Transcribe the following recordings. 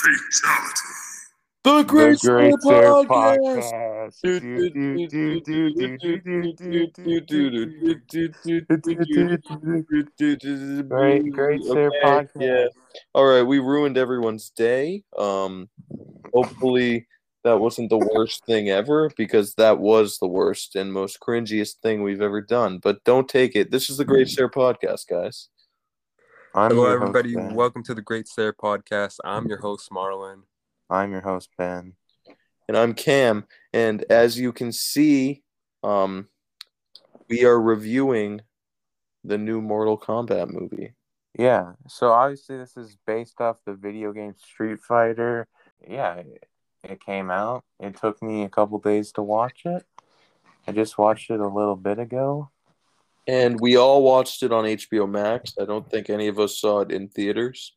Fatality. The Great, the Great Podcast. Great, Great Sir Podcast. Yeah. All right, we ruined everyone's day. Um, hopefully that wasn't the worst thing ever because that was the worst and most cringiest thing we've ever done. But don't take it. This is the Great Sir Podcast, guys. I'm Hello, your host, everybody. Welcome to the Great Stare Podcast. I'm your host, Marlon. I'm your host, Ben. and I'm Cam. And as you can see, um, we are reviewing the new Mortal Kombat movie. Yeah, so obviously this is based off the video game Street Fighter. Yeah, it, it came out. It took me a couple days to watch it. I just watched it a little bit ago. And we all watched it on HBO Max. I don't think any of us saw it in theaters.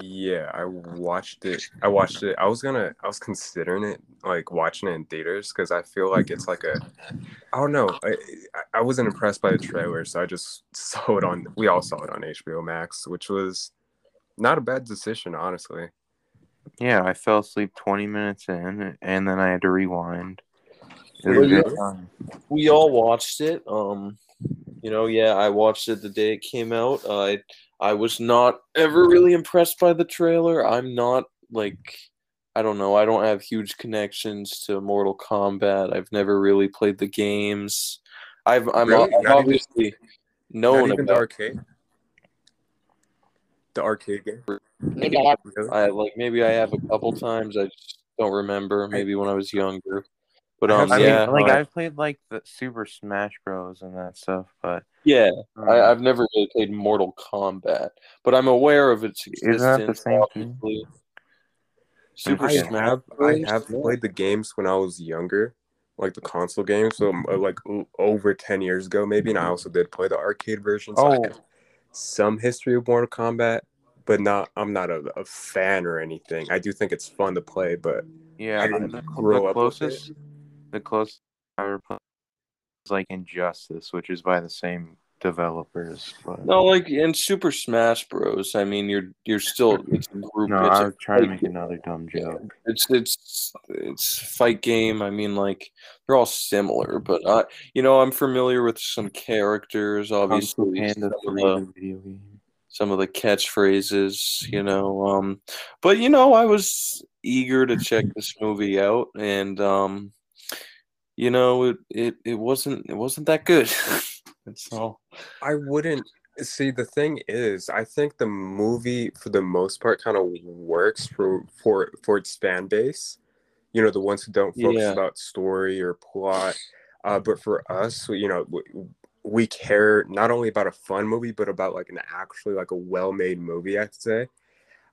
Yeah, I watched it. I watched it. I was gonna. I was considering it, like watching it in theaters, because I feel like it's like a. I don't know. I, I wasn't impressed by the trailer, so I just saw it on. We all saw it on HBO Max, which was not a bad decision, honestly. Yeah, I fell asleep 20 minutes in, and then I had to rewind. It was a Well, yeah. We all watched it. Um, you know, yeah, I watched it the day it came out. I I was not ever really impressed by the trailer. I'm not like I don't know. I don't have huge connections to Mortal Kombat. I've never really played the games. I've I'm, Really? I've Not even- obviously known not even the arcade. The arcade game. Maybe I have. Really? I like maybe I have a couple times. I just don't remember. Maybe when I was younger. But I um, have I mean, yeah, like I've played like the Super Smash Bros. and that stuff, but yeah. um, I, I've never really played Mortal Kombat, but I'm aware of its Isn't existence. that the same thing? Super I Smash have I have Yeah. played the games when I was younger, like the console games, so uh, like over ten years ago maybe, and I also did play the arcade version. So I Oh. have some history of Mortal Kombat, but not I'm not a, a fan or anything. I do think it's fun to play, but yeah, I the, didn't the, grow the up with it. The closest I played was like Injustice, which is by the same developers. But No, like in Super Smash Bros. I mean, you're you're still it's a group. no, it's I a was trying to make another dumb joke. It's it's it's fight game. I mean, like they're all similar, but I, you know, I'm familiar with some characters. Obviously, some of the- the video game. some of the catchphrases, you know. Um, but you know, I was eager to check this movie out, and um, you know, it it, it wasn't it wasn't that good. That's all. I wouldn't see the thing is I think the movie for the most part kind of works for for for its fan base. You know, the ones who don't focus Yeah. about story or plot. Uh, but for us, you know, we, we care not only about a fun movie, but about like an actually like a well-made movie. I'd say.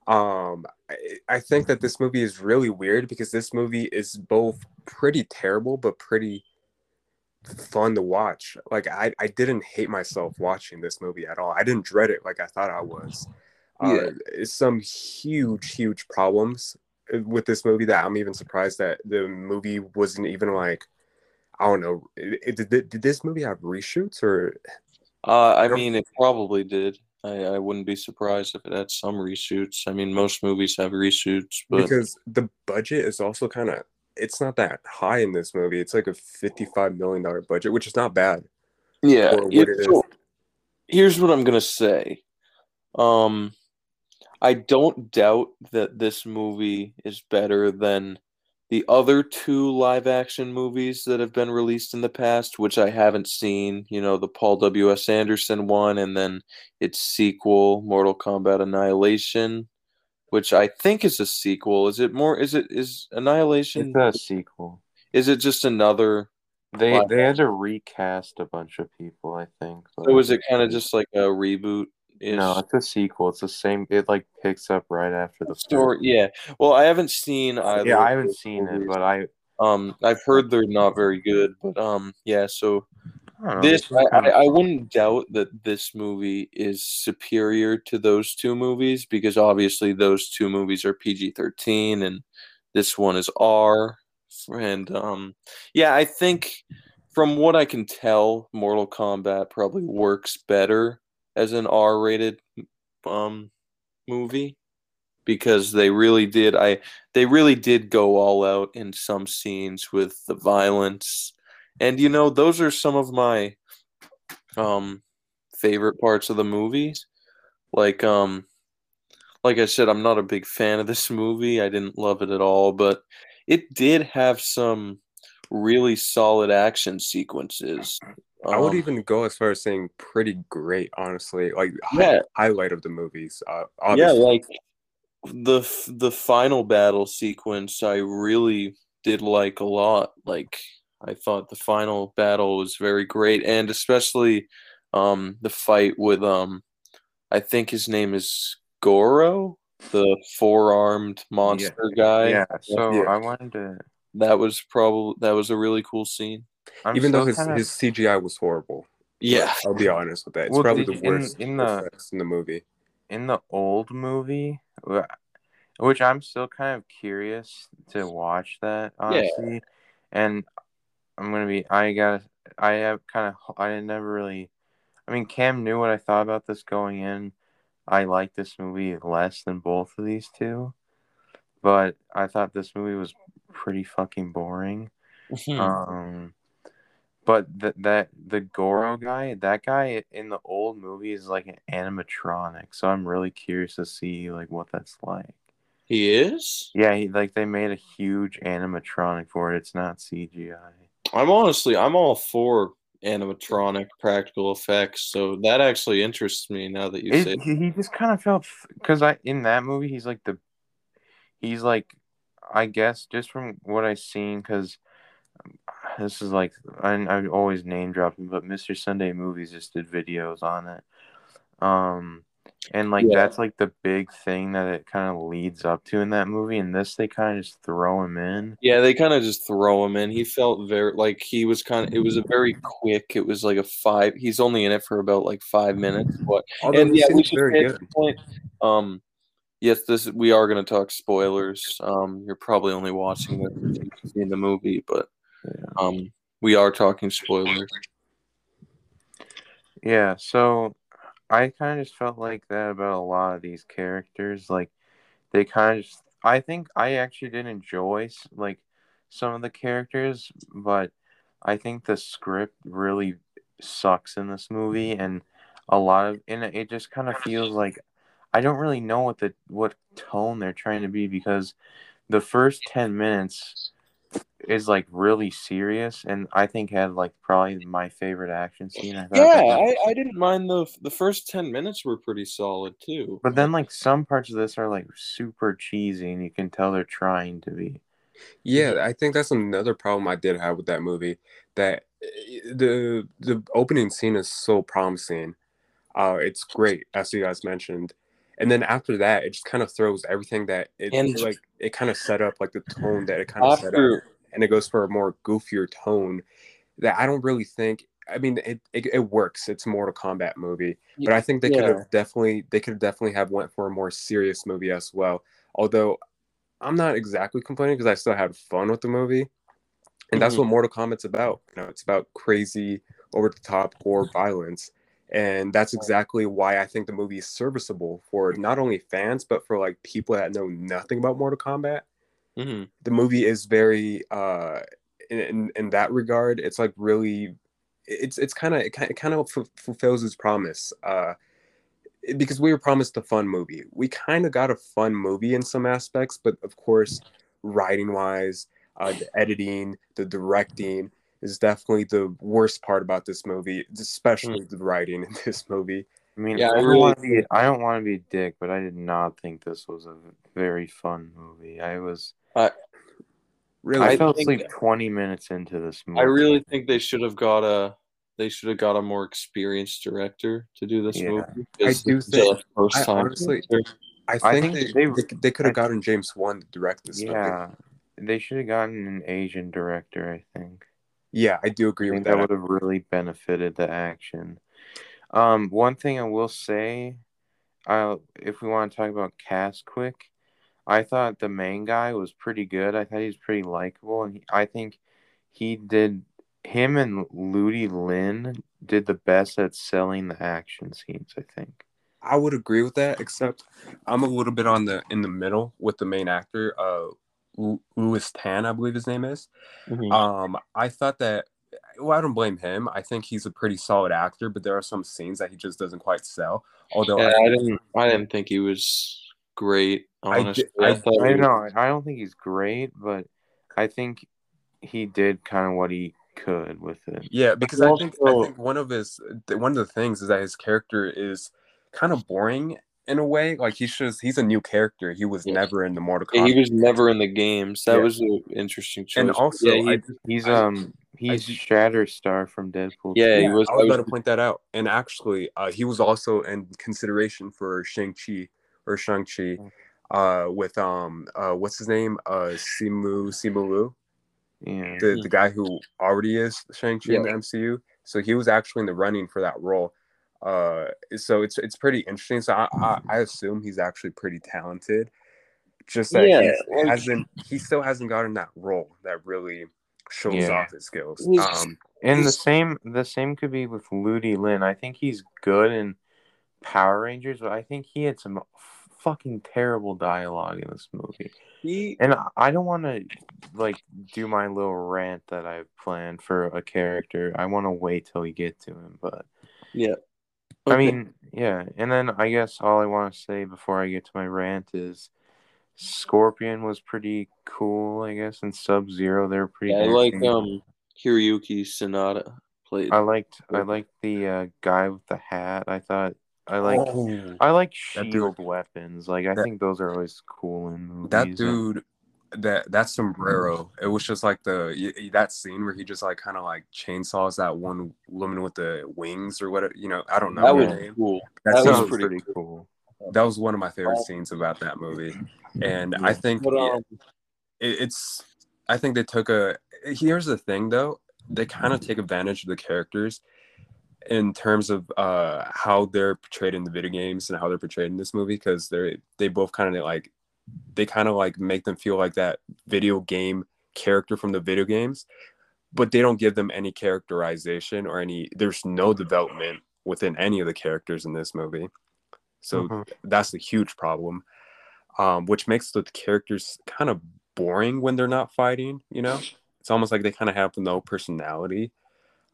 Um, I, I think that this movie is really weird because this movie is both pretty terrible but pretty fun to watch. Like I, I didn't hate myself watching this movie at all. I didn't dread it like I thought I was. Yeah. Uh, it's some huge, huge problems uh, with this movie that I'm even surprised that the movie wasn't even like, I don't know. It, it- did, did this movie have reshoots or? Uh, I mean, it probably did. I, I wouldn't be surprised if it had some reshoots. I mean, most movies have reshoots, but Because the budget is also kind of, it's not that high in this movie. It's like a $55 million budget, which is not bad. yeah. what it- it is. so here's what I'm gonna say. Um, I don't doubt that this movie is better than the other two live action movies that have been released in the past, which I haven't seen. You know, the Paul W. S. Anderson one, and then its sequel, Mortal Kombat Annihilation, which I think is a sequel. Is it more? Is it is Annihilation? It's a sequel. Is it just another? They they had to recast a bunch of people, I think. So is it kind of just like a reboot? No, it's a sequel. It's the same. It like picks up right after the story. Yeah. Well, I haven't seen either. Yeah, I haven't seen it, but I. um, I've heard they're not very good. But um, yeah. So I this, I, I, I wouldn't doubt that this movie is superior to those two movies because obviously those two movies are PG thirteen and this one is R. And um, yeah, I think from what I can tell, Mortal Kombat probably works better as an R rated um movie. because they really did I they really did go all out in some scenes with the violence. And you know, those are some of my um favorite parts of the movies. Like um like I said, I'm not a big fan of this movie. I didn't love it at all, but it did have some really solid action sequences. I would Um, even go as far as saying pretty great, honestly. Like Yeah. hi- highlight of the movies. Uh, yeah, like the the final battle sequence, I really did like a lot. Like I thought the final battle was very great, and especially um, the fight with um, I think his name is Goro, the four armed monster guy. yeah. So Yeah. I wanted to. That was probably that was a really cool scene. I'm even though his, kinda- his CGI was horrible. Yeah, I'll be honest with that. It's Well, probably did the you- in- worst in the- in the movie. in the old movie, which I'm still kind of curious to watch that honestly, and I'm gonna be I got I have kind of I never really I mean Cam knew what I thought about this going in. I like this movie less than both of these two, but I thought this movie was pretty fucking boring. Hmm. Um, but th- that the Goro guy, that guy in the old movie is like an animatronic, so I'm really curious to see like what that's like. he is. Yeah, he, like they made a huge animatronic for it. It's not CGI. I'm honestly, I'm all for animatronic practical effects, so that actually interests me now that you say. It, he he just kind of felt because I in that movie he's like the he's like I guess just from what I've seen because this is like I I always name dropping, but Mr. Sunday Movies just did videos on it. Um, and like Yeah. that's like the big thing that it kind of leads up to in that movie. And this they kind of just throw him in. Yeah, they kind of just throw him in. He felt very like he was kind of. It was a very quick. It was like a five. He's only in it for about like five minutes. But Although and yeah, we seems should very say good. point. Um, yes, this we are going to talk spoilers. Um, you're probably only watching this if you've seen the movie, but um, we are talking spoilers. Yeah, so I kind of just felt like that about a lot of these characters. Like they kind of just, I think I actually did enjoy like some of the characters, but I think the script really sucks in this movie, and a lot of and it just kind of feels like I don't really know what the what tone they're trying to be because the first ten minutes is like really serious, and I think had like probably my favorite action scene. I thought Yeah, that- I, I didn't mind the the first ten minutes were pretty solid too. But then, like some parts of this are like super cheesy, and you can tell they're trying to be. Yeah, I think that's another problem I did have with that movie. That uh, the the opening scene is so promising. Uh, it's great, as you guys mentioned, and then after that, it just kind of throws everything that it And- like. It kind of set up like the tone that it kind of set up, After and it goes for a more goofier tone that I don't really think. I mean, it it, it works. It's a Mortal Kombat movie, but I think they could have definitely they could have definitely have went for a more serious movie as well. Although I'm not exactly complaining because I still had fun with the movie, and that's Mhm. what Mortal Kombat's about. You know, it's about crazy, over the top gore violence, and that's exactly why I think the movie is serviceable for not only fans but for like people that know nothing about Mortal Kombat. Mhm. The movie is very uh in in, in that regard. It's like really. It's it's kind of it kind of fulfills its promise. Uh, because we were promised a fun movie. We kind of got a fun movie in some aspects, but of course, writing wise, uh, the editing, the directing is definitely the worst part about this movie, especially the writing in this movie. I mean, Yeah, I I, don't really want to be. I don't want to be a dick, but I did not think this was a very fun movie. I was. Really, I, I fell think- asleep twenty minutes into this movie. I really think they should have got a they should have got a more experienced director to do this Yeah. movie. I 'cause do think- the first I time. honestly- I I think, think they, they- they, they could have I- gotten James Wan to direct this movie. Yeah, they should have gotten an Asian director. I think. Yeah, I do I agree with that that. would have really benefited the action. Um, one thing I will say, uh, if we want to talk about cast quick, I thought the main guy was pretty good. I thought he was pretty likable, and he, I think he did. Him and Ludi Lin did the best at selling the action scenes. I think. I would agree with that, except I'm a little bit on the in the middle with the main actor, uh, Lewis Tan, I believe his name is. Mhm. Um, I thought that. Well, I don't blame him. I think he's a pretty solid actor, but there are some scenes that he just doesn't quite sell. Although Yeah, I, I didn't. I didn't think he was great. I Honestly, did- I- thought I he was- know. I don't think he's great, but I think he did kind of what he could with it. Yeah, because I think I think one of his one of the things is that his character is kind of boring in a way. Like he's just he's a new character. He was Yeah. never in the Mortal Yeah, Kombat. he was never in the games. That Yeah. was an interesting choice. and also, yeah, he, I, He's I- um he's I- Shatterstar from Deadpool. Yeah, he yeah, was- I was I was- about to point that out. And actually, uh, he was also in consideration for Shang Chi or Shang Chi, Mm. uh, with um uh what's his name uh Simu Simu Liu, yeah. the the guy who already is Shang Chi in the MCU. So he was actually in the running for that role. Uh, so it's it's pretty interesting. So I I, I assume he's actually pretty talented. Just that Yeah, he like- hasn't he still hasn't gotten that role that really shows Yeah. off his skills. Um, And the same the same could be with Ludi Lin. I think he's good in Power Rangers, but I think he had some fucking terrible dialogue in this movie. he And I- I don't want to like do my little rant that I planned for a character. I want to wait till we get to him, but yeah. I mean, yeah. And then I guess all I want to say before I get to my rant is Scorpion was pretty cool, I guess, and Sub Zero they're pretty. Yeah, I like um Hiroyuki Sanada played. I liked I liked the uh, guy with the hat. I thought I like oh. I like That dude- shield weapons. Like I that- think those are always cool in movies. that dude that that sombrero it was just like the y- y- that scene where he just like kind of like chainsaws that one woman with the wings or whatever you know i don't know that her was name. cool. that, that was was was- pretty cool. That was one of my favorite scenes about that movie. And i think But um, it, it's i think they took a here's the thing though. They kind of take advantage of the characters in terms of uh how they're portrayed in the video games and how they're portrayed in this movie because they're they both kind of like they kind of like make them feel like that video game character from the video games but they don't give them any characterization or any there's no development within any of the characters in this movie so Mhm. that's a huge problem um, which makes the characters kind of boring when they're not fighting you know it's almost like they kind of have no personality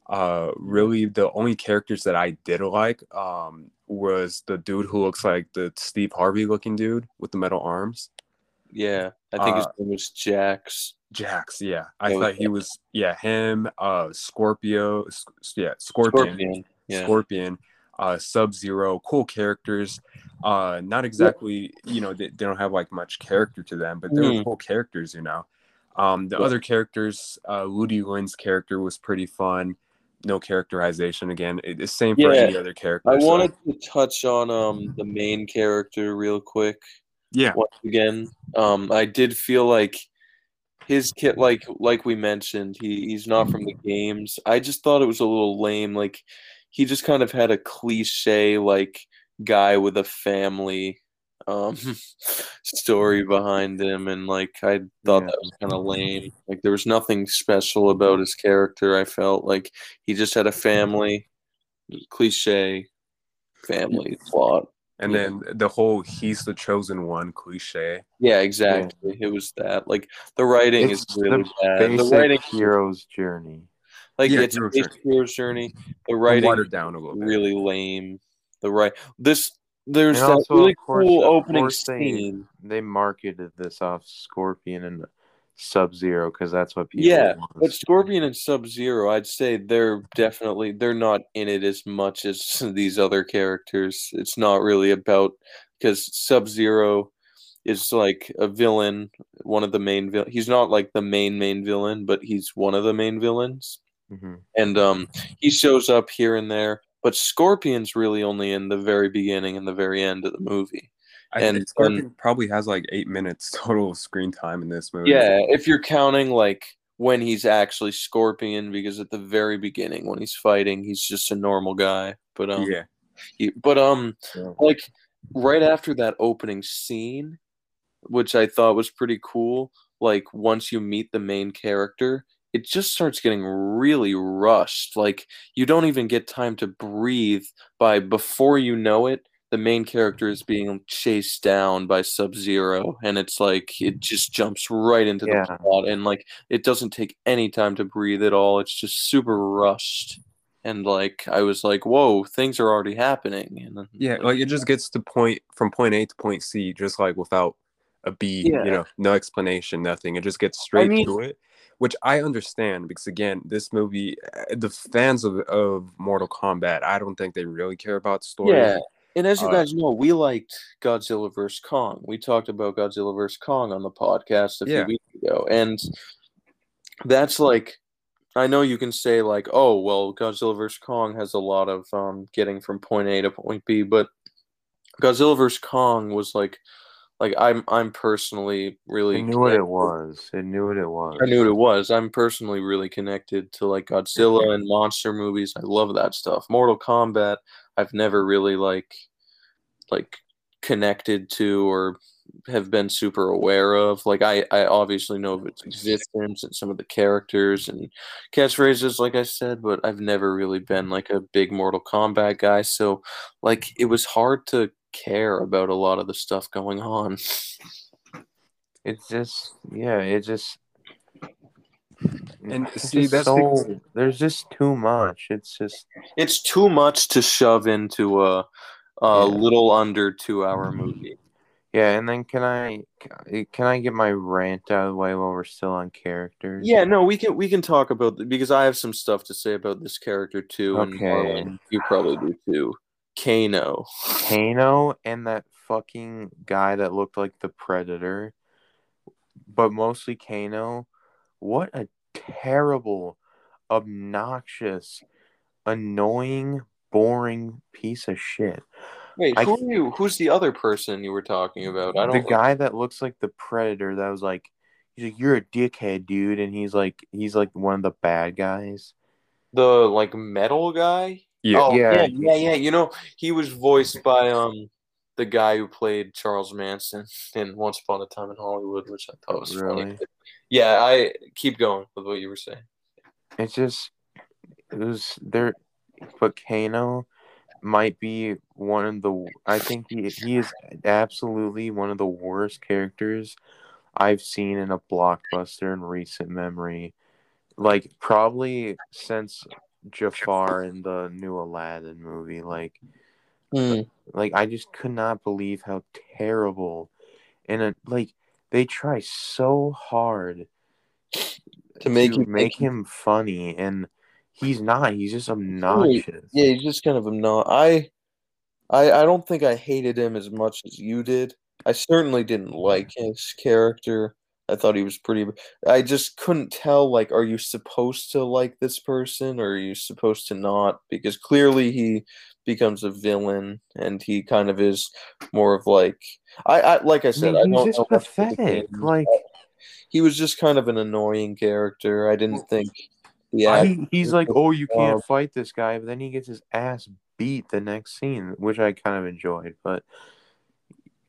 uh really the only characters that i did like um was the dude who looks like the steve harvey looking dude with the metal arms yeah, I think his uh, name was Jax. jax yeah i thought he was yeah him uh scorpio Sc- yeah scorpion Scorpion. Yeah. Scorpion, uh, Sub Zero, cool characters. Uh, not exactly, you know, they, they don't have like much character to them, but they're Mm. cool characters, you know. Um, the Yeah. other characters, uh, Ludi Lin's character was pretty fun. No characterization again. It- It's same for Yeah. any other character. I so- wanted to touch on um the main character real quick. yeah, once again. Um, I did feel like his kit, like like we mentioned, he he's not from the games. I just thought it was a little lame. Like he just kind of had a cliche like guy with a family um story behind him and like I thought Yeah. that was kind of lame. Like there was nothing special about his character. I felt like he just had a family cliche family plot. and Yeah. then the whole "he's the chosen one" cliche. Yeah, exactly. It was that. Like the writing It's is really the bad. The writing, hero's journey. Like Yeah, it's a hero's basic journey. hero's journey. The writing watered down a little bit. really lame. The right this there's And that also, really course- cool opening course they- scene. They marketed this off Scorpion and Sub Zero because that's what people. Yeah, want But. Scorpion and Sub Zero, I'd say they're definitely they're not in it as much as these other characters. It's not really about because Sub Zero is like a villain, one of the main villain. He's not like the main main villain, but he's one of the main villains. Mhm. and um he shows up here and there but scorpion's really only in the very beginning and the very end of the movie I and- Scorpion probably has like eight minutes total screen time in this movie. yeah if you're counting like when he's actually scorpion because at the very beginning when he's fighting he's just a normal guy but um yeah. he, but um Yeah. like right after that opening scene which i thought was pretty cool like once you meet the main character it just starts getting really rushed like you don't even get time to breathe by before you know it the main character is being chased down by Sub Zero, and it's like it mm. just jumps right into Yeah. the plot, and like it doesn't take any time to breathe at all. It's just super rushed, and like I was like, "Whoa, things are already happening." And then, Yeah, like it just gets to point from point A to point C, just like without a beat, Yeah. you know, no explanation, nothing. It just gets straight mean- to it, which I understand because again, this movie, uh, the fans of of Mortal Kombat, I don't think they really care about story. Yeah. And as you Uh, guys know, we liked Godzilla vs Kong. We talked about Godzilla vs Kong on the podcast a few Yeah. weeks ago, and that's like, I know you can say like, oh well, Godzilla vs Kong has a lot of um, getting from point A to point B, but Godzilla vs Kong was like, like I'm I'm personally really It knew what it connected- was. It knew what it was. I knew what it was. I'm personally really connected to like Godzilla and monster movies. I love that stuff. Mortal Kombat, I've never really like like connected to or have been super aware of. Like I, I obviously know of its existence and some of the characters and catchphrases, like I said, but I've never really been like a big Mortal Kombat guy. So like it was hard to care about a lot of the stuff going on. It's just yeah, it just And it's see, just that's so because- there's just too much. It's just it's too much to shove into a a Yeah. little under two hour movie. yeah. And then can I can I get my rant out of the way while we're still on characters? Yeah, no, we can we can talk about th- because I have some stuff to say about this character too, and Okay. Marlon, you probably do too. Kano. Kano and that fucking guy that looked like the Predator, but mostly Kano. What a terrible, obnoxious, annoying, boring piece of shit. Wait, I- who are you? Who's the other person you were talking about? I The don't. The guy that looks like the Predator that was like, he's like, you're a dickhead, dude, and he's like, he's like one of the bad guys. the like metal guy. Yeah. Oh Yeah. yeah, yeah, yeah. You know, he was voiced by um the guy who played Charles Manson in Once Upon a Time in Hollywood, which I thought was funny. Really? Yeah, I keep going with what you were saying. It's just it was there, but Kano might be one of the. I think he he is absolutely one of the worst characters I've seen in a blockbuster in recent memory. Like probably since Jafar in the new Aladdin movie. Like mm. like I just could not believe how terrible and it, like they try so hard To make to him make him funny and he's not he's just obnoxious Yeah, he's just kind of a no. I, I, I don't think I hated him as much as you did. I certainly didn't like his character. I thought he was pretty. I just couldn't tell. Like, are you supposed to like this person, or are you supposed to not? Because clearly he becomes a villain, and he kind of is more of like. I, I like I I said, mean, I don't know much of the pathetic like he was just kind of an annoying character. I didn't think. Yeah, I- he's like oh you can't Um, fight this guy but then he gets his ass beat the next scene which I kind of enjoyed but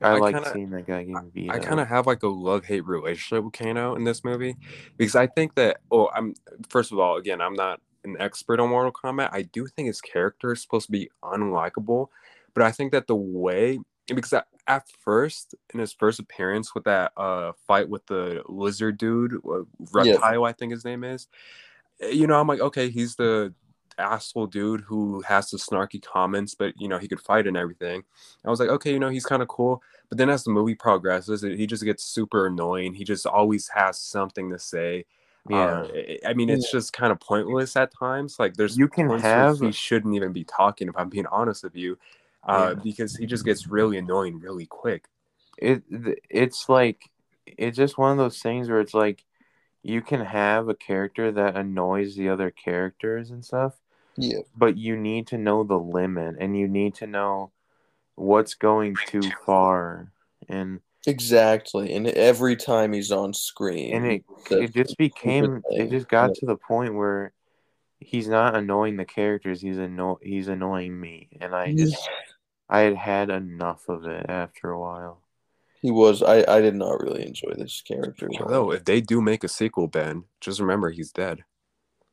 I, I like kinda- seeing that guy getting beat I up. kind of have like a love hate relationship with Kano in this movie because I think that oh I'm first of all again I'm not an expert on Mortal Kombat I do think his character is supposed to be unlikable but I think that the way because at, at first in his first appearance with that uh fight with the lizard dude uh, reptile I think his name is eh, you know I'm like okay he's the asshole dude who has the snarky comments but you know he could fight and everything I was like okay you know he's kind of cool but then as the movie progresses, it- he just gets super annoying. He just always has something to say. yeah Uh, I- I mean, it's just kind of pointless at times. Like there's You can have- he shouldn't even be talking. If I'm being honest with you, uh, Yeah. because he just gets really annoying really quick. it it's like it's just one of those things where it's like you can have a character that annoys the other characters and stuff yeah. but you need to know the limit and you need to know what's going too far and Exactly, and every time he's on screen, and it it just became it just got Yeah. to the point where he's not annoying the characters he's anno- he's annoying me and i just i had had enough of it after a while he was. I I did not really enjoy this character. at all. Although if they do make a sequel, Ben, just remember he's dead.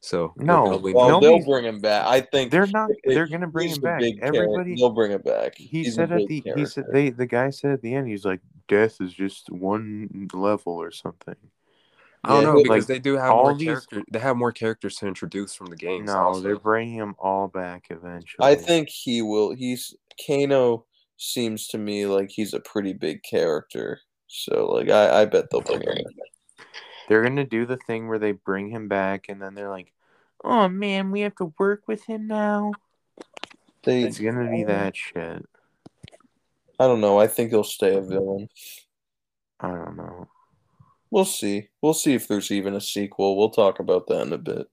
So No, he'll Well, Nobody's- they'll bring him back. I think They're not. He- They're gonna bring him back. Everybody. They'll bring him back. He He's a said at big the. He said they. The guy said at the end. He's like, death is just one level or something. I don't Yeah, know because like, they do have all more these- characters. They have more characters to introduce from the games. No, also. they're bringing them all back eventually. I think he will. He's Kano seems to me like he's a pretty big character. So like I, I bet they'll bring him back. They're gonna do the thing where they bring him back, and then they're like, "Oh man, we have to work with him now." They It's gonna be that shit. I don't know. I think he'll stay a villain. I don't know. We'll see. We'll see if there's even a sequel. We'll talk about that in a bit.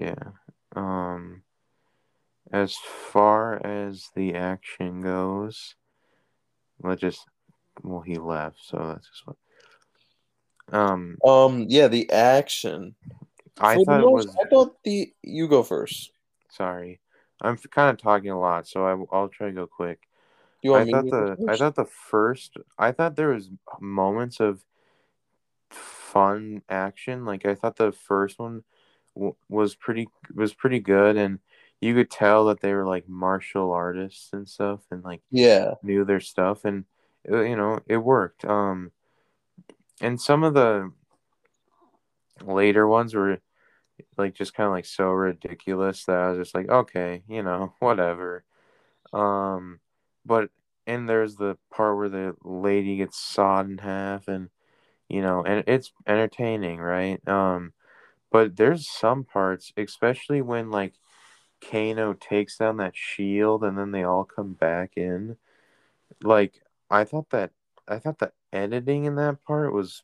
Yeah. Um as far as the action goes, let's just well he left, so that's just what um Um yeah, the action. I For thought it most- was I thought the you go first. sorry. I'm kind of talking a lot, so I, I'll try to go quick. You want I me thought to the I thought the first I thought there was moments of fun action. Like I thought the first one w- was pretty was pretty good, and you could tell that they were like martial artists and stuff, and like Yeah. knew their stuff, and uh, you know it worked. Um, and some of the later ones were like just kind of like so ridiculous that I was just like, okay, you know, whatever. Um, but and there's the part where the lady gets sawed in half, and you know, and it's entertaining, right? Um, but there's some parts, especially when like Kano takes down that shield, and then they all come back in. Like I thought that I thought the editing in that part was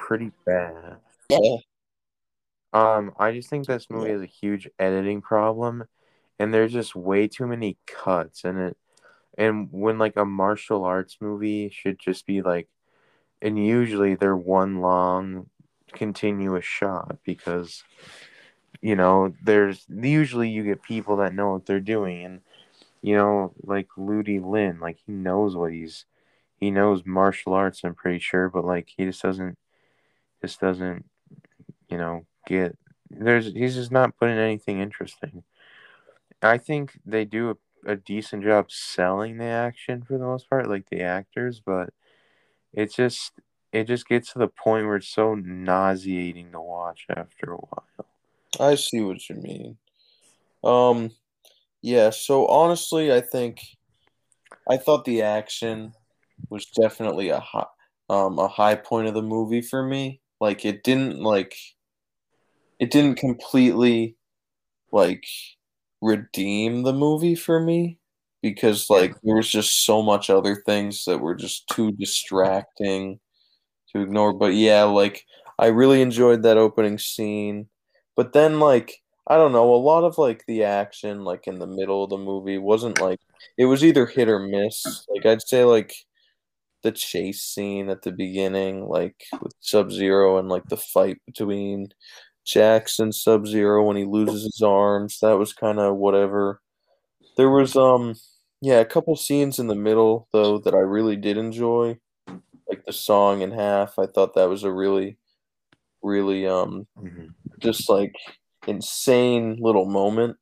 pretty bad. Yeah. Um, I just think this movie has a huge editing problem, and there's just way too many cuts in it. And when like a martial arts movie should just be like, and usually they're one long, continuous shot because, you know, there's usually you get people that know what they're doing, and you know, like Ludi Lin, like he knows what he's, he knows martial arts. I'm pretty sure, but like he just doesn't, just doesn't, you know, get there's he's just not putting anything interesting. I think they do a, a decent job selling the action for the most part, like the actors, but it just it just gets to the point where it's so nauseating to watch after a while. I see what you mean. Um, yeah. So honestly, I think I thought the action was definitely a high, um, a high point of the movie for me. Like it didn't like, it didn't completely, like, redeem the movie for me because like there was just so much other things that were just too distracting to ignore. But yeah, like I really enjoyed that opening scene. But then like I don't know, a lot of like the action like in the middle of the movie wasn't like it was either hit or miss. Like I'd say like the chase scene at the beginning, like with Sub Zero and like the fight between Jax and Sub Zero when he loses his arms, that was kind of whatever. There was um yeah, a couple scenes in the middle though that I really did enjoy. Like the song in half. I thought that was a really really um just like insane little moment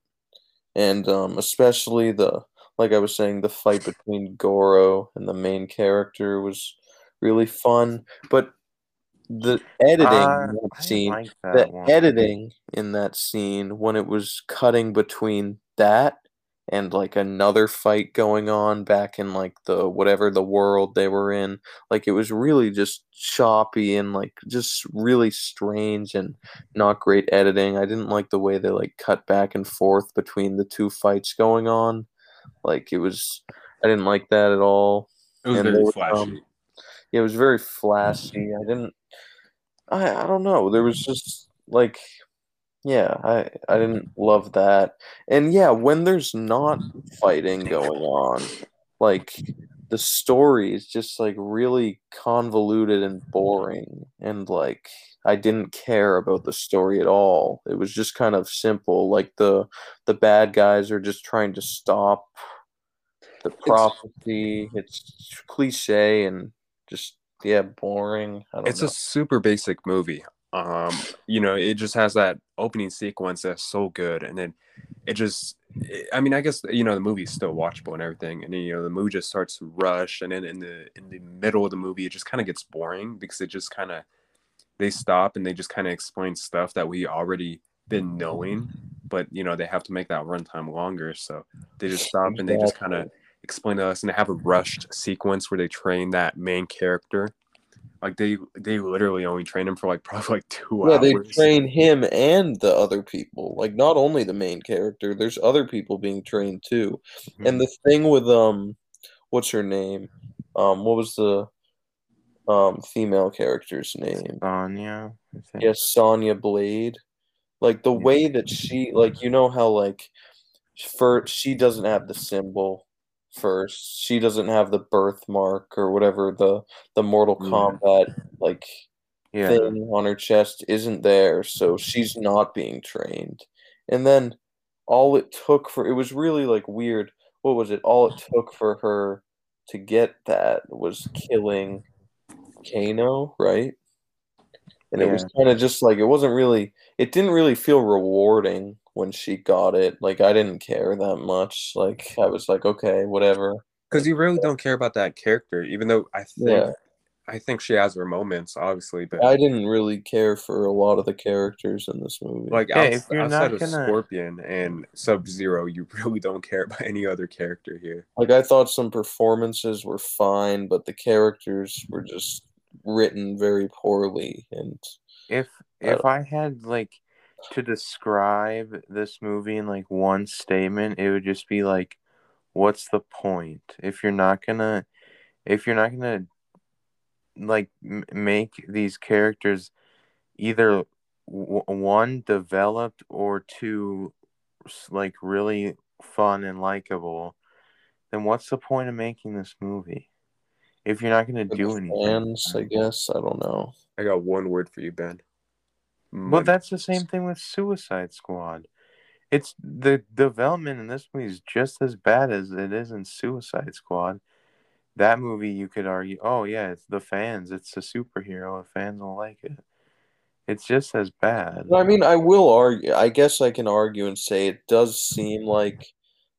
and um especially the like i was saying the fight between goro and the main character was really fun but the editing Uh, scene like the one. editing in that scene when it was cutting between that and like another fight going on back in like the whatever the world they were in like it was really just choppy and like just really strange and not great editing i didn't like the way they like cut back and forth between the two fights going on like it was i didn't like that at all It was And very was, flashy. um, yeah, it was very flashy. I didn't. I I don't know. There was just like, yeah, I I didn't love that. And yeah, when there's not fighting going on, like the story is just like really convoluted and boring, and like I didn't care about the story at all. It was just kind of simple. Like the the bad guys are just trying to stop the prophecy. It's cliche and just yeah, boring. I don't It's know. a super basic movie. Um, you know, it just has that opening sequence that's so good, and then it just. I mean, I guess you know the movie's still watchable and everything, and then, you know the movie just starts to rush, and then in the in the middle of the movie, it just kind of gets boring because it just kind of they stop and they just kind of explain stuff that we already been knowing, but you know they have to make that runtime longer, so they just stop and they just kind of explain to us, and they have a rushed sequence where they train that main character. Like they they literally only train him for like probably like two Yeah, hours. Yeah, they train him and the other people. Like not only the main character, there's other people being trained too. And the thing with um what's her name? Um what was the um female character's name? Sonya. Yes, Sonya Blade. Like the Yeah. way that she like you know how like for she doesn't have the symbol first. She doesn't have the birthmark or whatever the the Mortal Yeah. Kombat like Yeah. thing on her chest isn't there, so she's not being trained. And then all it took for it was really like weird. What was it? All it took for her to get that was killing Kano, right? And it was kind of just like it wasn't really it didn't really feel rewarding when she got it. Like I didn't care that much. Like I was like, okay, whatever. because you really don't care about that character, even though I think Yeah. I think she has her moments, obviously, but I didn't really care for a lot of the characters in this movie. like Yeah, outs- if you're outside not of gonna- Scorpion and Sub Zero, you really don't care about any other character here. Like I thought some performances were fine, but the characters were just written very poorly and if if I had like to describe this movie in like one statement, it would just be like, "What's the point if you're not gonna if you're not gonna like m- make these characters either w- one developed or two like really fun and likable, then what's the point of making this movie if you're not gonna for do the anything?" fans, I guess. I don't know. I got one word for you, Ben. Well, that's the same thing with Suicide Squad. It's the development in this movie is just as bad as it is in Suicide Squad. That movie, you could argue, oh yeah, it's the fans. It's a superhero. The fans will like it. It's just as bad. I mean, I will argue. I guess I can argue and say it does seem like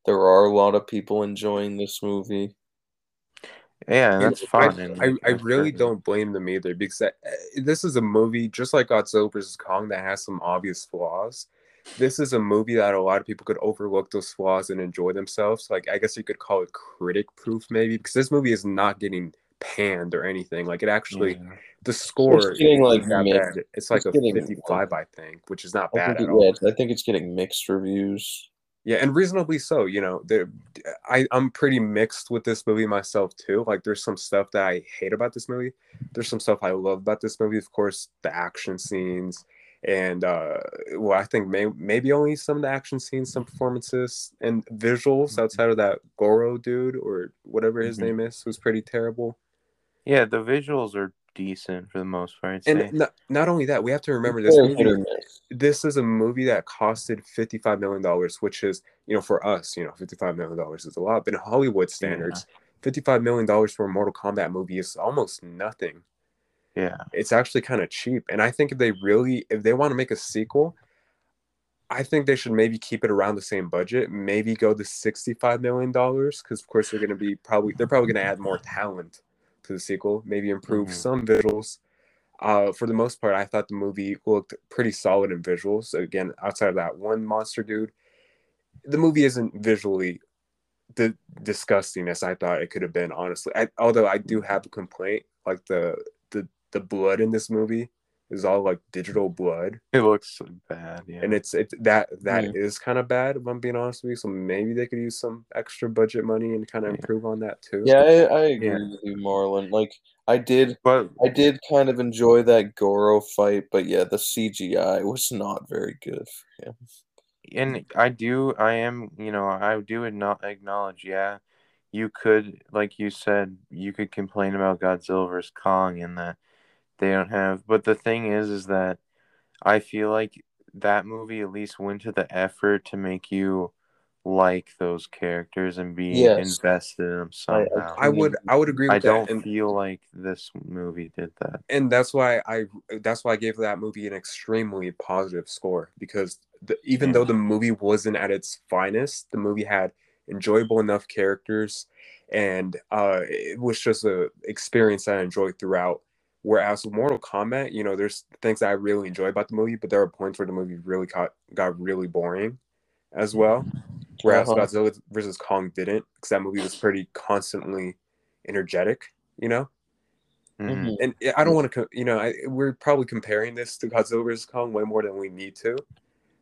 there are a lot of people enjoying this movie. Yeah, and And that's fun. I, and I, I really don't blame them either because I, this is a movie just like Godzilla vs Kong that has some obvious flaws. This is a movie that a lot of people could overlook those flaws and enjoy themselves. Like I guess you could call it critic proof maybe because this movie is not getting panned or anything. Like it actually Yeah. the score It's getting, like, not mixed. bad. It's like It's a getting, 55 I think, which is not I bad think, at it, all. yeah, I think it's getting mixed reviews. Yeah, and reasonably so. You know, there, I I'm pretty mixed with this movie myself too. Like, there's some stuff that I hate about this movie. There's some stuff I love about this movie. Of course, the action scenes, and uh, well, I think may, maybe only some of the action scenes, some performances, and visuals Mhm. outside of that Goro dude or whatever his Mhm. name is was pretty terrible. Yeah, the visuals are decent for the most part. I'd. And not, not only that, we have to remember this movie hit or miss. this is a movie that costed $55 million which is you know for us you know $55 million is a lot but in hollywood standards $55 million for a mortal kombat movie is almost nothing yeah, it's actually kind of cheap and i think if they really if they want to make a sequel i think they should maybe keep it around the same budget maybe go to $65 million because of course they're going to be probably they're probably going to add more talent to the sequel maybe improve Mhm. some visuals uh, for the most part, I thought the movie looked pretty solid in visuals. Again, outside of that one monster dude, the movie isn't visually the disgusting as I thought it could have been. Honestly, I, although I do have a complaint, like the the the blood in this movie is all like digital blood, it looks so bad. Yeah, and it's it that that is Yeah. kind of bad. If I'm being honest with you, so maybe they could use some extra budget money and kind of Yeah. improve on that too. Yeah, I, I agree Yeah. with you, Marlon. Like I did, but I did kind of enjoy that Goro fight, but yeah, the CGI was not very good for him. and I do, I am, you know, I do not acknowledge, yeah, you could, like you said, you could complain about Godzilla vs Kong and that they don't have, but the thing is, is that I feel like that movie at least went to the effort to make you like those characters and be Yes. invested in them I- I somehow. I would I would agree with I that. don't and, feel like this movie did that. and that's why I that's why I gave that movie an extremely positive score because the, even Yeah. though the movie wasn't at its finest, the movie had enjoyable enough characters, and uh, it was just a experience that I enjoyed throughout. Whereas with Mortal Kombat, you know, there's things that I really enjoy about the movie, but there are points where the movie really got got really boring as well. Whereas Uh-huh. Godzilla versus Kong didn't, because that movie was pretty constantly energetic, you know. Mhm. Mhm. And I don't want to, you know, I, we're probably comparing this to Godzilla vs Kong way more than we need to,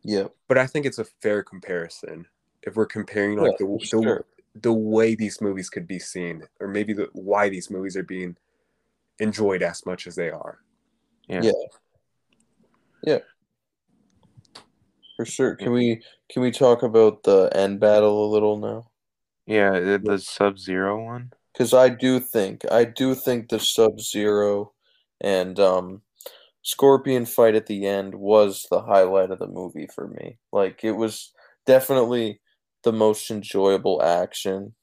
Yeah. but I think it's a fair comparison if we're comparing like Yeah, the, for the sure. the way these movies could be seen, or maybe the why these movies are being enjoyed as much as they are. Yeah. Yeah. For sure. Can we can we talk about the end battle a little now? Yeah, the, the Sub Zero one. Because I do think I do think the Sub Zero and um Scorpion fight at the end was the highlight of the movie for me. Like it was definitely the most enjoyable action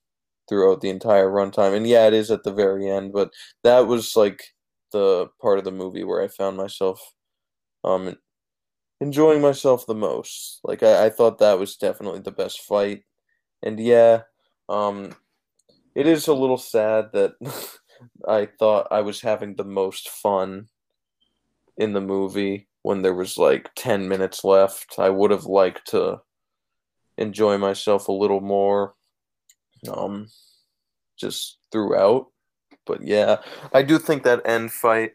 throughout the entire runtime. And yeah, it is at the very end, but that was like the part of the movie where I found myself um enjoying myself the most. Like I, I thought that was definitely the best fight. And yeah, um it is a little sad that I thought I was having the most fun in the movie when there was like 10 minutes left. I would have liked to enjoy myself a little more um just throughout. But yeah, I do think that end fight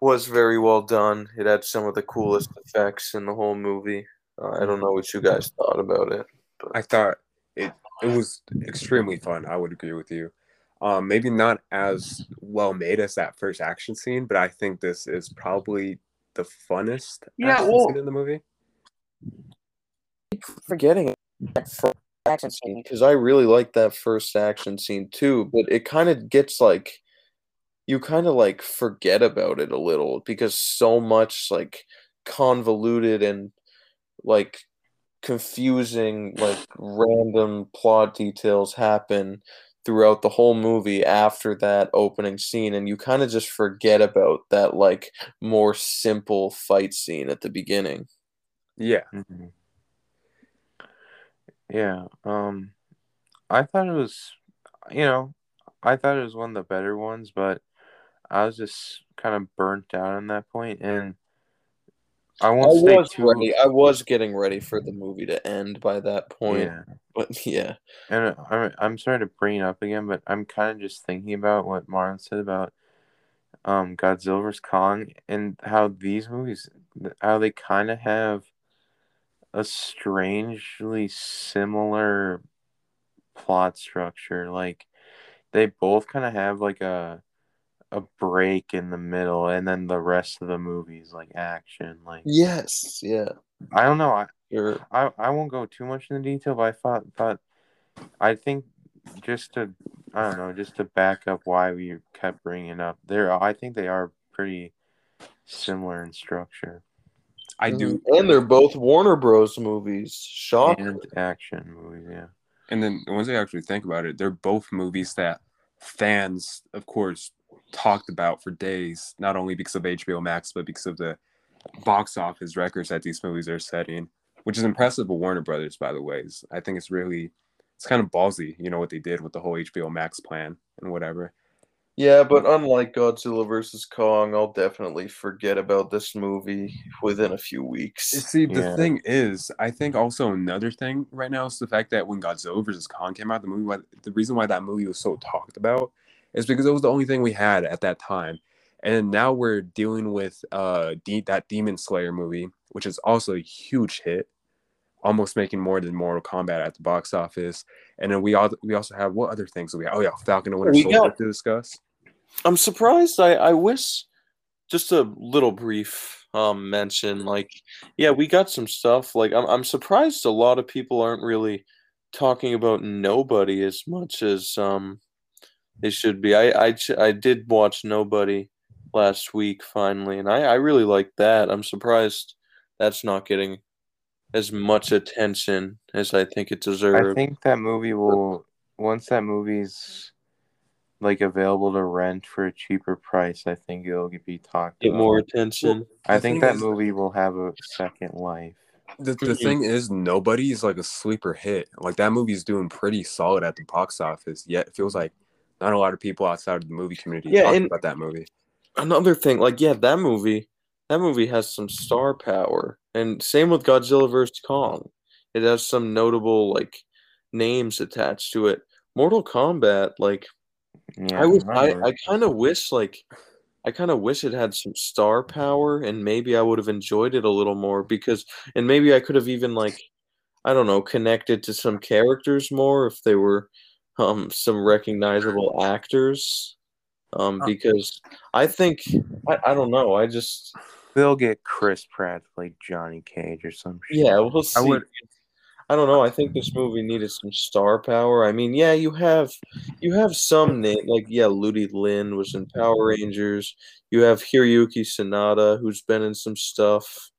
was very well done. It had some of the coolest effects in the whole movie. Uh, I don't know what you guys thought about it. I thought it it was extremely fun. I would agree with you. Um, maybe not as well made as that first action scene, but I think this is probably the funnest Yeah, action well- scene in the movie. forgetting that first action scene because I really like that first action scene too, but it kind of gets like you kind of like forget about it a little because so much like convoluted and like confusing like random plot details happen throughout the whole movie after that opening scene and you kind of just forget about that like more simple fight scene at the beginning. Yeah, Mhm. Yeah. Um, I thought it was, you know, I thought it was one of the better ones, but I was just kind of burnt out on that point, and I I was too. ready. I was getting ready for the movie to end by that point. Yeah, But yeah. and I'm I'm sorry to bring it up again, but I'm kind of just thinking about what Marlon said about um Godzilla vs Kong and how these movies, how they kind of have a strangely similar plot structure. Like they both kind of have like a a break in the middle, and then the rest of the movies like action. Like Yes. Yeah. I don't know. I, Sure. I I won't go too much into detail, but I thought thought I think just to I don't know, just to back up why we kept bringing it up, there I think they are pretty similar in structure I do. Mhm. And they're both Warner Bros. movies. Shock. and action movies. Yeah, And then once I actually think about it, they're both movies that fans, of course, talked about for days, not only because of HBO Max, but because of the box office records that these movies are setting, which is impressive with Warner Brothers, by the way. I think it's really, it's kind of ballsy, you know, what they did with the whole HBO Max plan and whatever. Yeah, but unlike Godzilla vs. Kong, I'll definitely forget about this movie within a few weeks. See, the Yeah. thing is, I think also another thing right now is the fact that when Godzilla vs Kong came out, the movie, why- the reason why that movie was so talked about is because it was the only thing we had at that time, and now we're dealing with uh De- that Demon Slayer movie, which is also a huge hit, almost making more than Mortal Kombat at the box office, and then we all we also have what other things do we? Oh yeah, Falcon and Winter We Soldier got- to discuss. I'm surprised. I I wish just a little brief um mention. Like, yeah, we got some stuff. Like, I'm I'm surprised a lot of people aren't really talking about Nobody as much as um they should be. I I ch- I did watch Nobody last week finally, and I I really liked that. I'm surprised that's not getting as much attention as I think it deserves. I think that movie will once that movie's like available to rent for a cheaper price. I think it'll be talked Get about. more attention. I think thing that is- movie will have a second life. The, the thing is, nobody is like a sleeper hit. Like that movie's doing pretty solid at the box office. Yet it feels like not a lot of people outside of the movie community Yeah, talk about that movie. Another thing, like yeah, that movie, that movie has some star power, and same with Godzilla vs Kong. It has some notable like names attached to it. Mortal Kombat, like Yeah, I wish I. I kind of wish like I kind of wish it had some star power and maybe I would have enjoyed it a little more because and maybe I could have even like I don't know connected to some characters more if they were um some recognizable actors um Uh. because I think I, I don't know I just They'll get Chris Pratt to play Johnny Cage or some shit. yeah we'll see I would I don't know. I think this movie needed some star power. I mean, yeah, you have you have some name like yeah, Ludi Lin was in Power Rangers. You have Hiroyuki Sanada, who's been in some stuff.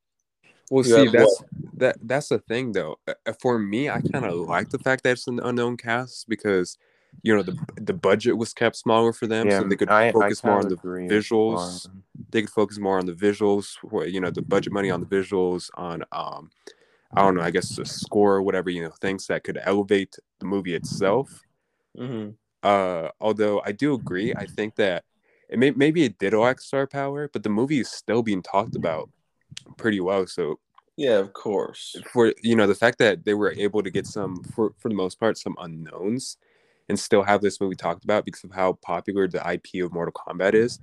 Well, You see, have that's that that's the thing though. Uh, For me, I kind of like the fact that it's an unknown cast because you know the the budget was kept smaller for them, yeah, so they could I, focus I more on the visuals. They could focus more on the visuals, you know, the budget money on the visuals, on um, I don't know, I guess the score, whatever, you know, things that could elevate the movie itself. hmm Uh, although I do agree, I think that it may maybe it did lack star power, but the movie is still being talked about pretty well. So Yeah, of course. for you know the fact that they were able to get some for for the most part some unknowns and still have this movie talked about because of how popular the IP of Mortal Kombat is,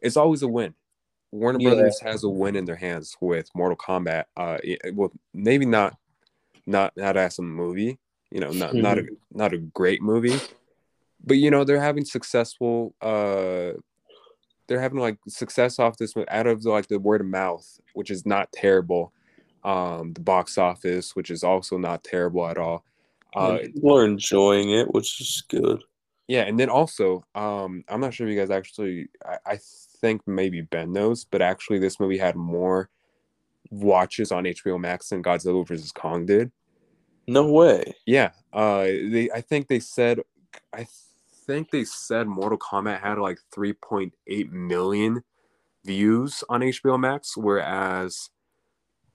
it's always a win. Warner Yeah. Brothers has a win in their hands with Mortal Kombat. Uh, it- well, maybe not not not as a movie, you know, not not a not a great movie, but you know they're having successful. Uh, they're having like success off this out of like the word of mouth, which is not terrible. Um, the box office, which is also not terrible at all. Uh, people are enjoying it, which is good. yeah, and then also, um, I'm not sure if you guys actually, I, I think maybe Ben knows, but actually, this movie had more watches on HBO Max than Godzilla vs Kong did. No way. Yeah, uh, they, I think they said, I think they said Mortal Kombat had like 3.8 million views on HBO Max, whereas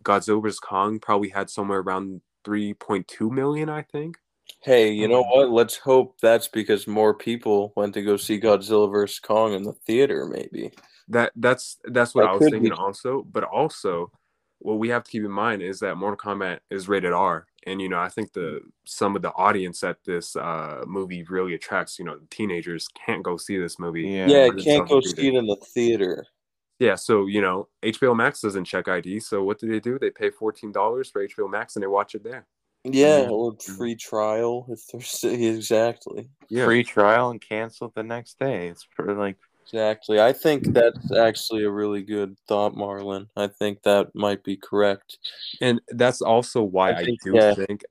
Godzilla vs Kong probably had somewhere around 3.2 million, I think. Hey, you know Mhm. what? Let's hope that's because more people went to go see Godzilla vs Kong in the theater. Maybe. That that's that's what That I was thinking be. also. But also, what we have to keep in mind is that Mortal Kombat is rated R, and you know I think the some of the audience that this uh, movie really attracts, you know, teenagers can't go see this movie. Yeah. Yeah, can't go see it in the theater. Yeah, so you know HBO Max doesn't check ID, so what do they do? They pay fourteen dollars for HBO Max and they watch it there. Yeah, Mhm. or free trial if there's exactly. Yeah, Free trial and cancel the next day. It's pretty like Exactly. I think that's actually a really good thought, Marlon. I think that might be correct. and that's also why I I, think- do yeah. think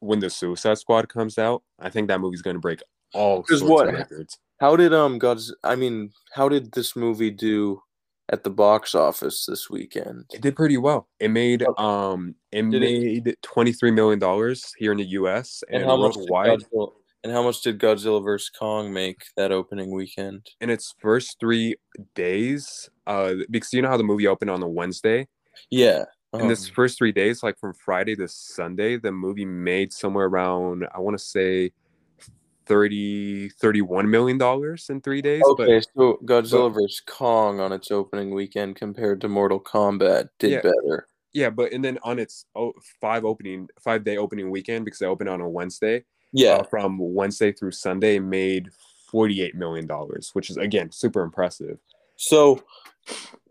when the Suicide Squad comes out, I think that movie's going to break all sorts what- of records. How did um God's I mean, how did this movie do at the box office this weekend? It did pretty well. It made Okay. um it Did it- made twenty three million dollars here in the U.S. and, And how much did worldwide. Godzilla, and how much did Godzilla vs Kong make that opening weekend? in its first three days, uh, because you know how the movie opened on a Wednesday. Yeah. In this um, first three days, like from Friday to Sunday, the movie made somewhere around I want to say 30 31 million dollars in three days. Okay, But so Godzilla vs Kong on its opening weekend compared to Mortal Kombat did Yeah. better. yeah, but and then on its oh, five opening five day opening weekend because they opened on a Wednesday. Yeah. uh, from Wednesday through Sunday made $48 million, which is again super impressive. So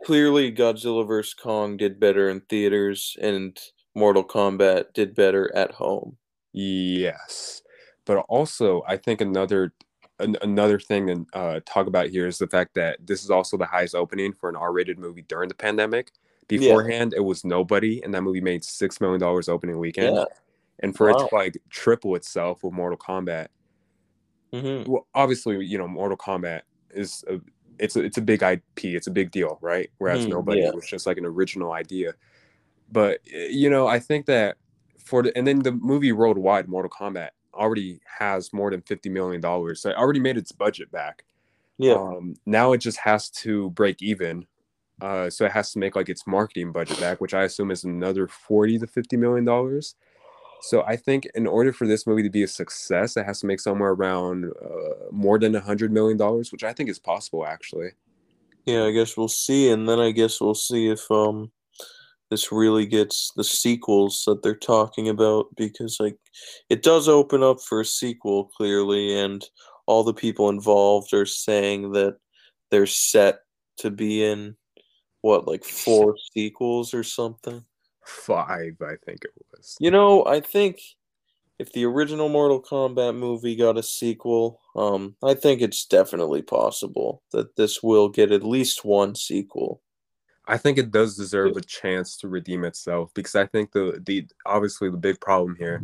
clearly, Godzilla vs Kong did better in theaters, and Mortal Kombat did better at home. Yes. But also, I think another an, another thing to uh, talk about here is the fact that this is also the highest opening for an R-rated movie during the pandemic. Beforehand, it was nobody, and that movie made six million dollars opening weekend. Yeah. And for it to like triple itself with Mortal Kombat, hmm well, obviously, you know, Mortal Kombat is a, it's a, it's a big IP, it's a big deal, right? Whereas Mhm, nobody yeah. was just like an original idea. but you know, I think that for the and then the movie worldwide, Mortal Kombat, already has more than fifty million dollars. So it already made its budget back. Yeah. Um, now it just has to break even. Uh, so it has to make like its marketing budget back, which I assume is another forty to fifty million dollars. So I think in order for this movie to be a success, it has to make somewhere around uh, more than a hundred million dollars, which I think is possible actually. Yeah, I guess we'll see, and then I guess we'll see if um this really gets the sequels that they're talking about because like it does open up for a sequel clearly, and all the people involved are saying that they're set to be in what like four sequels or something. Five, I think it was. You know, I think if the original Mortal Kombat movie got a sequel, um, I think it's definitely possible that this will get at least one sequel. I think it does deserve a chance to redeem itself because I think the the obviously the big problem here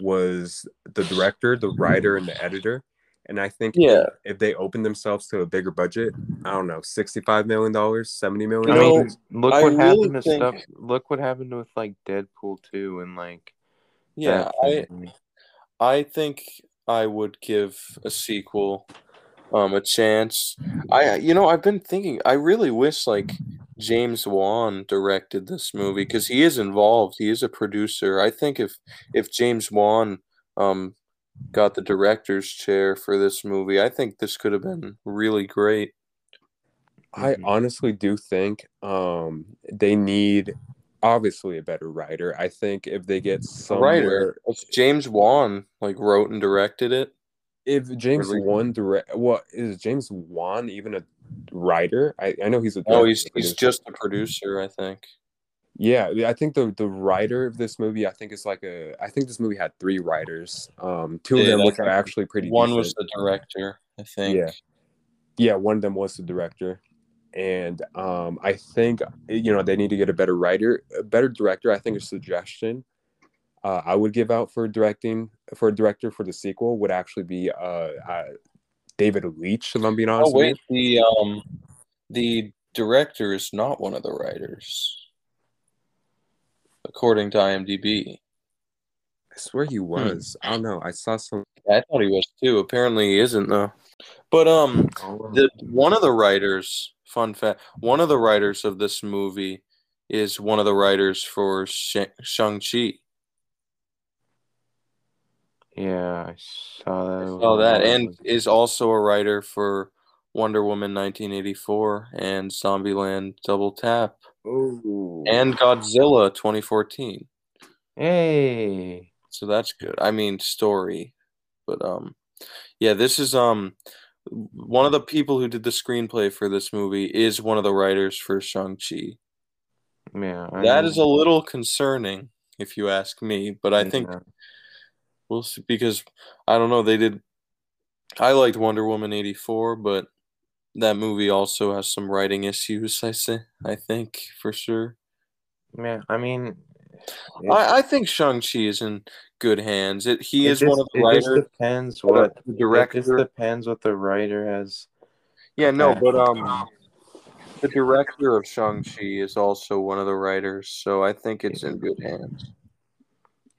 was the director, the writer, and the editor. And I think Yeah. if, if they open themselves to a bigger budget, I don't know, sixty-five million dollars, seventy million I mean, dollars. look I what really happened to think- stuff. Look what happened with like Deadpool two and like Yeah, I. I think I would give a sequel um a chance. I you know, I've been thinking I really wish like James Wan directed this movie because he is involved. He is a producer. I think if if James Wan um got the director's chair for this movie, I think this could have been really great. I Mhm. honestly do think um, they need obviously a better writer. I think if they get some writer. If James Wan like wrote and directed it. if James Really? Wan direct, what is James Wan even a writer? I, I know he's a Oh, he's he's just a producer, I think. Yeah, I think the the writer of this movie, I think is like a. I think this movie had three writers. Um, two of them which are actually pretty. One decent. was the director, I think. Yeah. yeah, one of them was the director, and um, I think you know they need to get a better writer, a better director. I think a suggestion uh, I would give out for directing for a director for the sequel would actually be uh, uh David Leitch. If I'm being honest, Oh with wait, the um the director is not one of the writers. According to IMDb. I swear he was. I don't know. I saw some. I thought he was too. Apparently he isn't though. But um the one of the writers, fun fact, one of the writers of this movie is one of the writers for Sh- Shang-Chi. Yeah, I saw that. Oh, that and is also a writer for Wonder Woman 1984 and Zombieland Double Tap Oh, and Godzilla 2014. hey, So that's good. I mean, story, but um, yeah, this is um, one of the people who did the screenplay for this movie is one of the writers for Shang Chi. yeah, I That know. is a little concerning, if you ask me. But I think Yeah. We'll see because I don't know. They did. I liked Wonder Woman eighty four, but that movie also has some writing issues. I say. I think for sure. Yeah, I mean, I, I think Shang Chi is in good hands. It he it is just, one of the it writers. depends uh, what the It director. just depends what the writer has. Yeah, no, but um, the director of Shang Chi is also one of the writers, so I think it's in good hands.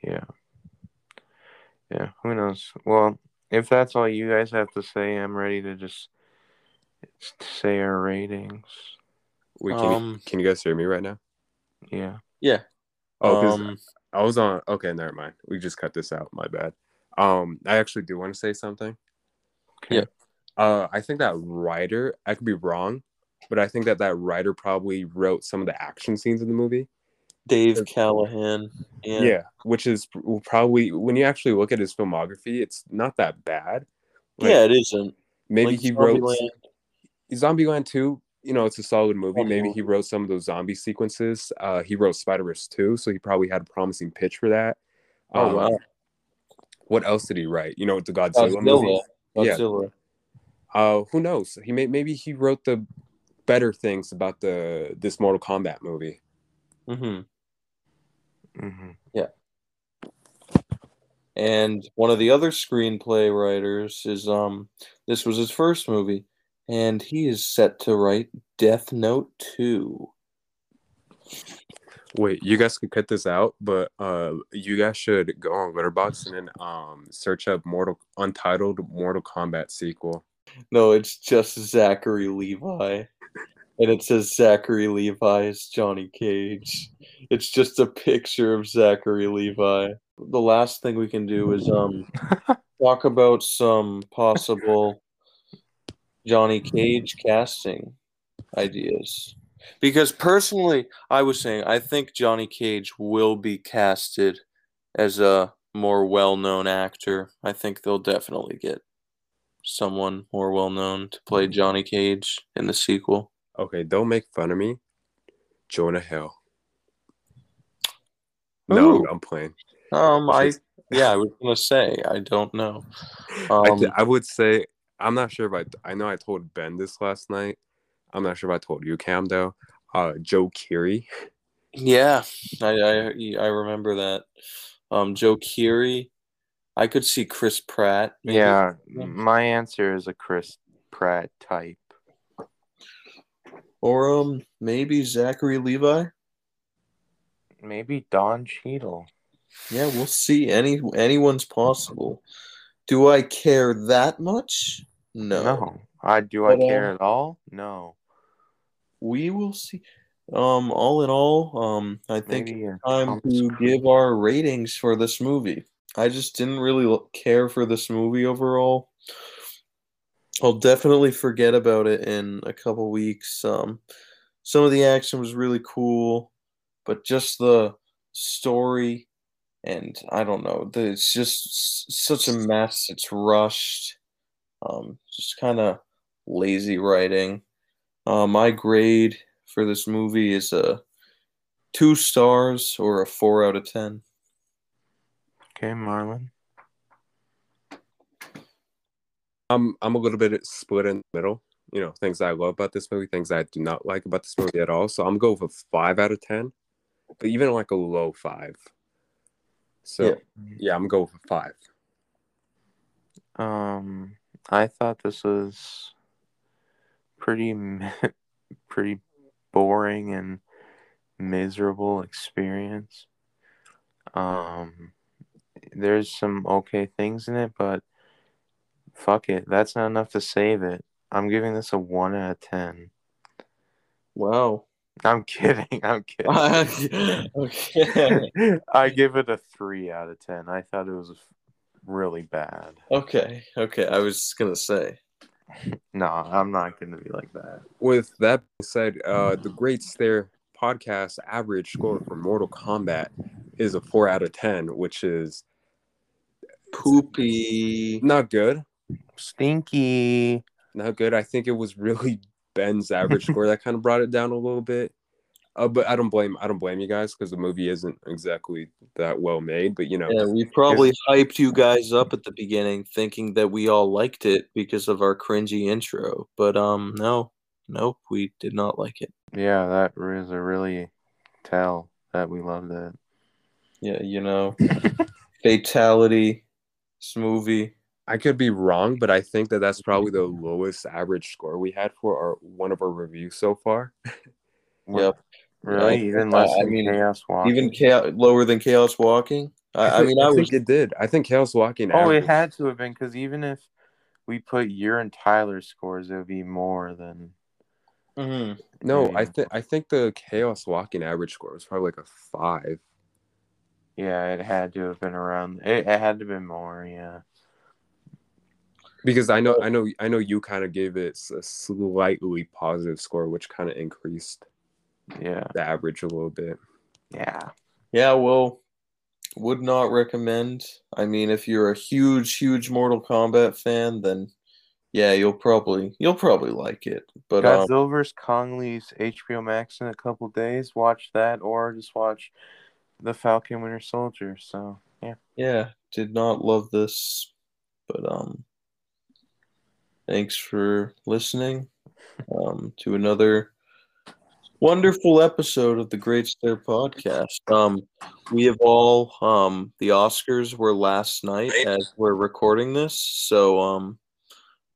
Yeah. Yeah, who knows? Well, if that's all you guys have to say, I'm ready to just say our ratings. wait, can, Um, you, can you guys hear me right now? Yeah. Yeah. Oh, 'cause um, I was on. Okay, never mind. We just cut this out. My bad. Um, I actually do want to say something. Okay. Yeah. Uh, I think that writer. I could be wrong, but I think that that writer probably wrote some of the action scenes in the movie. Dave Callaham. Yeah. Yeah, which is probably when you actually look at his filmography, it's not that bad. Like, yeah, it isn't. maybe Like he wrote Zombieland. Zombieland 2, you know, it's a solid movie. Maybe he wrote some of those zombie sequences. Uh, he wrote Spider Verse 2, so he probably had a promising pitch for that. Oh Um, wow. What else did he write? You know, the Godzilla, movie. Godzilla. Yeah. Godzilla. Uh, who knows? He may maybe he wrote the better things about the this Mortal Kombat movie. Hmm hmm And one of the other screenplay writers is um this was his first movie, and he is set to write Death Note 2. Wait, you guys could cut this out, but uh, you guys should go on Letterboxd and then um search up Mortal Untitled Mortal Kombat sequel. No, it's just Zachary Levi. And it says Zachary Levi is Johnny Cage. It's just a picture of Zachary Levi. The last thing we can do is um talk about some possible Johnny Cage casting ideas. Because personally, I was saying I think Johnny Cage will be casted as a more well-known actor. I think they'll definitely get someone more well-known to play Johnny Cage in the sequel. Okay, don't make fun of me. Jonah Hill. No, Ooh. I'm playing. Um, I yeah, I was gonna say I don't know. I, Um, th- I would say I'm not sure if I I know I told Ben this last night. I'm not sure if I told you, Cam though. Uh, Joe Keery. yeah, I, I I remember that. Um, Joe Keery. I could see Chris Pratt. maybe. Yeah, Yeah. my answer is a Chris Pratt type. Or um, maybe Zachary Levi. Maybe Don Cheadle. Yeah, we'll see. Any anyone's possible. Do I care that much? No. No. I do I But, uh, care at all? No. We will see. Um, all in all, um, I think Maybe a time to give our ratings for this movie. I just didn't really care for this movie overall. I'll definitely forget about it in a couple weeks. Um, some of the action was really cool, but just the story and I don't know, the, it's just such a mess. It's rushed. Um, just kind of lazy writing. Uh, my grade for this movie is a two stars or a four out of ten. Okay, Marlon. I'm I'm a little bit split in the middle. You know, things I love about this movie, things I do not like about this movie at all. So I'm going with a five out of ten, but even like a low five. So Yeah. yeah, I'm going with a five. Um, I thought this was pretty, pretty boring and miserable experience. Um, there's some okay things in it, but fuck it, that's not enough to save it. I'm giving this a one out of ten. Wow. I'm kidding. I'm kidding. okay. I give it a three out of ten. I thought it was really bad. Okay. Okay. I was gonna say. No, I'm not gonna be like that. With that being said, uh, the Great Stare podcast average score for Mortal Kombat is a four out of ten, which is Poopy. not good. Stinky. Not good. I think it was really Ben's average score that kind of brought it down a little bit. Uh, but I don't blame I don't blame you guys because the movie isn't exactly that well made. But you know, Yeah, we probably hyped you guys up at the beginning, thinking that we all liked it because of our cringy intro. But um, no, nope, we did not like it. Yeah, that is a really tell that we loved it. Yeah, you know, fatality. This movie. I could be wrong, but I think that that's probably the lowest average score we had for our one of our reviews so far. Yep. Really? Yeah, Even I- less I than mean, Chaos Walk. Even chaos, lower than chaos walking. I, I mean, I, was. think it did. I think Chaos Walking. Oh, it had to have been because even if we put your and Tyler's scores, it would be more than. Mhm. No, I think I think the Chaos Walking average score was probably like a five. Yeah, it had to have been around. It, it had to have been more. Yeah. Because I know I know I know you kind of gave it a slightly positive score, which kind of increased Yeah. the average a little bit. Yeah. Yeah, well, would not recommend. I mean, if you're a huge, huge Mortal Kombat fan, then yeah, you'll probably you'll probably like it. But um, Godzilla vs Kong leaves HBO Max in a couple days. Watch that, or just watch the Falcon Winter Soldier. So yeah. yeah, did not love this, but um, thanks for listening um to another wonderful episode of the Great Stare Podcast. Um, we have all um the Oscars were last night as we're recording this, so um,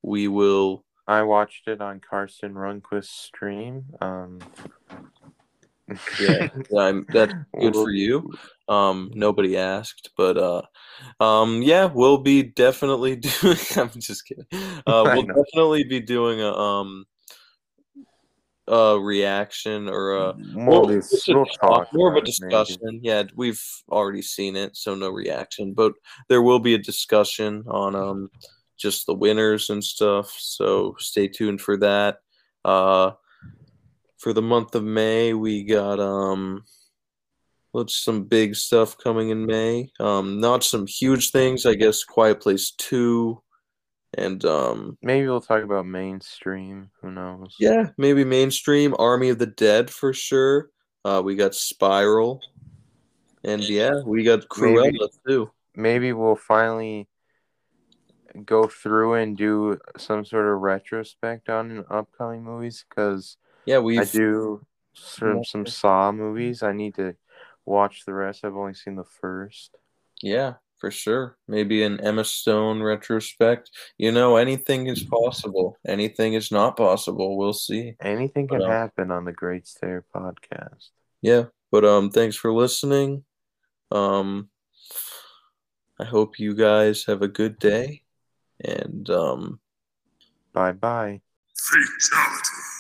we will. I watched it on Carson Runquist's stream. Um, Yeah, I'm, that's good for you. Um, nobody asked, but uh, um, yeah, we'll be definitely doing. I'm just kidding. Uh, we'll definitely be doing a um, a reaction or a We'll, a we'll talk, more of a it, maybe. discussion. Yeah, we've already seen it, so no reaction. But there will be a discussion on um just the winners and stuff. So stay tuned for that. Uh, for the month of May, we got um, what's some big stuff coming in May. Um, not some huge things, I guess. Quiet Place Two, and um, Maybe we'll talk about mainstream. Who knows? yeah, maybe mainstream Army of the Dead for sure. Uh, we got Spiral, and yeah, we got Cruella Maybe. too. Maybe we'll finally go through and do some sort of retrospect on upcoming movies because Yeah, we I do some some Saw movies. I need to watch the rest. I've only seen the first. Yeah, for sure. Maybe an Emma Stone retrospect. You know, anything is possible. Anything is not possible. We'll see. Anything can But, um, happen on the Great Stare podcast. Yeah, but um, thanks for listening. Um, I hope you guys have a good day, and um. Bye bye. Fatality.